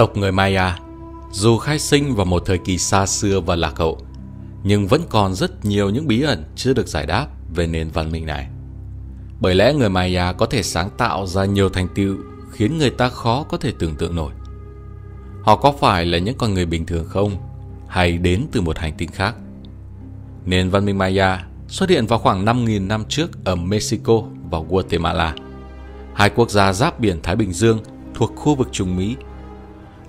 Tộc người Maya, dù khai sinh vào một thời kỳ xa xưa và lạc hậu, nhưng vẫn còn rất nhiều những bí ẩn chưa được giải đáp về nền văn minh này. Bởi lẽ người Maya có thể sáng tạo ra nhiều thành tựu khiến người ta khó có thể tưởng tượng nổi. Họ có phải là những con người bình thường không? Hay đến từ một hành tinh khác? Nền văn minh Maya xuất hiện vào khoảng 5.000 năm trước ở Mexico và Guatemala, hai quốc gia giáp biển Thái Bình Dương thuộc khu vực Trung Mỹ.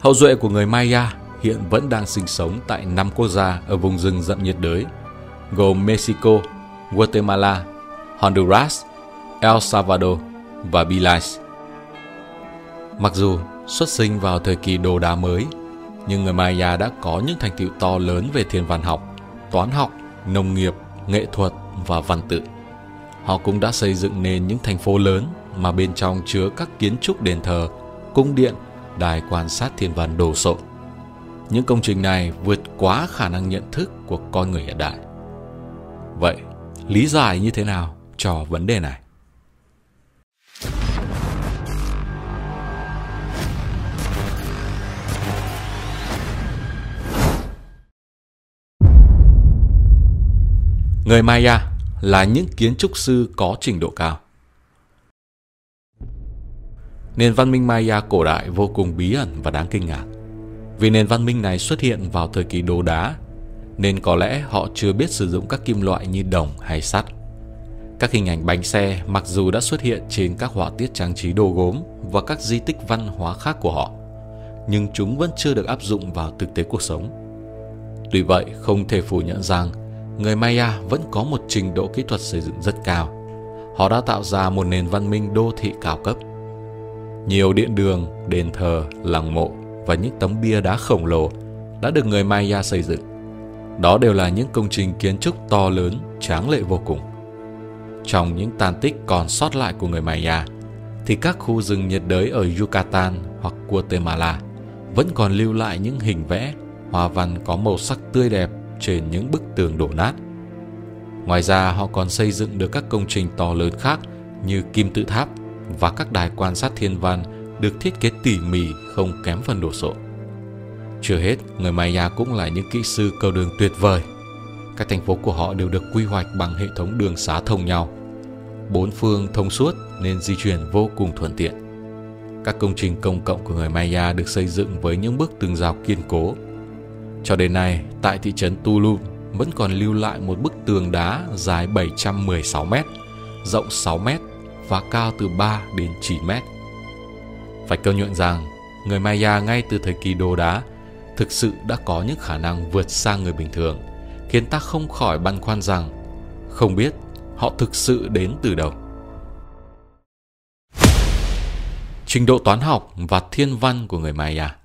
Hậu duệ của người Maya hiện vẫn đang sinh sống tại năm quốc gia ở vùng rừng rậm nhiệt đới, gồm Mexico, Guatemala, Honduras, El Salvador và Belize. Mặc dù xuất sinh vào thời kỳ đồ đá mới, nhưng người Maya đã có những thành tựu to lớn về thiên văn học, toán học, nông nghiệp, nghệ thuật và văn tự. Họ cũng đã xây dựng nên những thành phố lớn mà bên trong chứa các kiến trúc đền thờ, cung điện, đài quan sát thiên văn đồ sộ. Những công trình này vượt quá khả năng nhận thức của con người hiện đại. Vậy, lý giải như thế nào cho vấn đề này? Người Maya là những kiến trúc sư có trình độ cao. Nền văn minh Maya cổ đại vô cùng bí ẩn và đáng kinh ngạc. Vì nền văn minh này xuất hiện vào thời kỳ đồ đá, nên có lẽ họ chưa biết sử dụng các kim loại như đồng hay sắt. Các hình ảnh bánh xe mặc dù đã xuất hiện trên các họa tiết trang trí đồ gốm và các di tích văn hóa khác của họ, nhưng chúng vẫn chưa được áp dụng vào thực tế cuộc sống. Tuy vậy, không thể phủ nhận rằng người Maya vẫn có một trình độ kỹ thuật xây dựng rất cao. Họ đã tạo ra một nền văn minh đô thị cao cấp. Nhiều điện đường, đền thờ, làng mộ và những tấm bia đá khổng lồ đã được người Maya xây dựng. Đó đều là những công trình kiến trúc to lớn, tráng lệ vô cùng. Trong những tàn tích còn sót lại của người Maya, thì các khu rừng nhiệt đới ở Yucatan hoặc Guatemala vẫn còn lưu lại những hình vẽ, hoa văn có màu sắc tươi đẹp trên những bức tường đổ nát. Ngoài ra họ còn xây dựng được các công trình to lớn khác như kim tự tháp và các đài quan sát thiên văn được thiết kế tỉ mỉ không kém phần đồ sộ. Chưa hết, người Maya cũng là những kỹ sư cầu đường tuyệt vời. Các thành phố của họ đều được quy hoạch bằng hệ thống đường xá thông nhau. Bốn phương thông suốt nên di chuyển vô cùng thuận tiện. Các công trình công cộng của người Maya được xây dựng với những bức tường rào kiên cố cho đến nay, tại thị trấn Tulum vẫn còn lưu lại một bức tường đá dài 716 mét, rộng 6 mét và cao từ 3 đến 9 mét Phải công nhận rằng, người Maya ngay từ thời kỳ đồ đá thực sự đã có những khả năng vượt xa người bình thường, khiến ta không khỏi băn khoăn rằng không biết họ thực sự đến từ đâu. Trình độ toán học và thiên văn của người Maya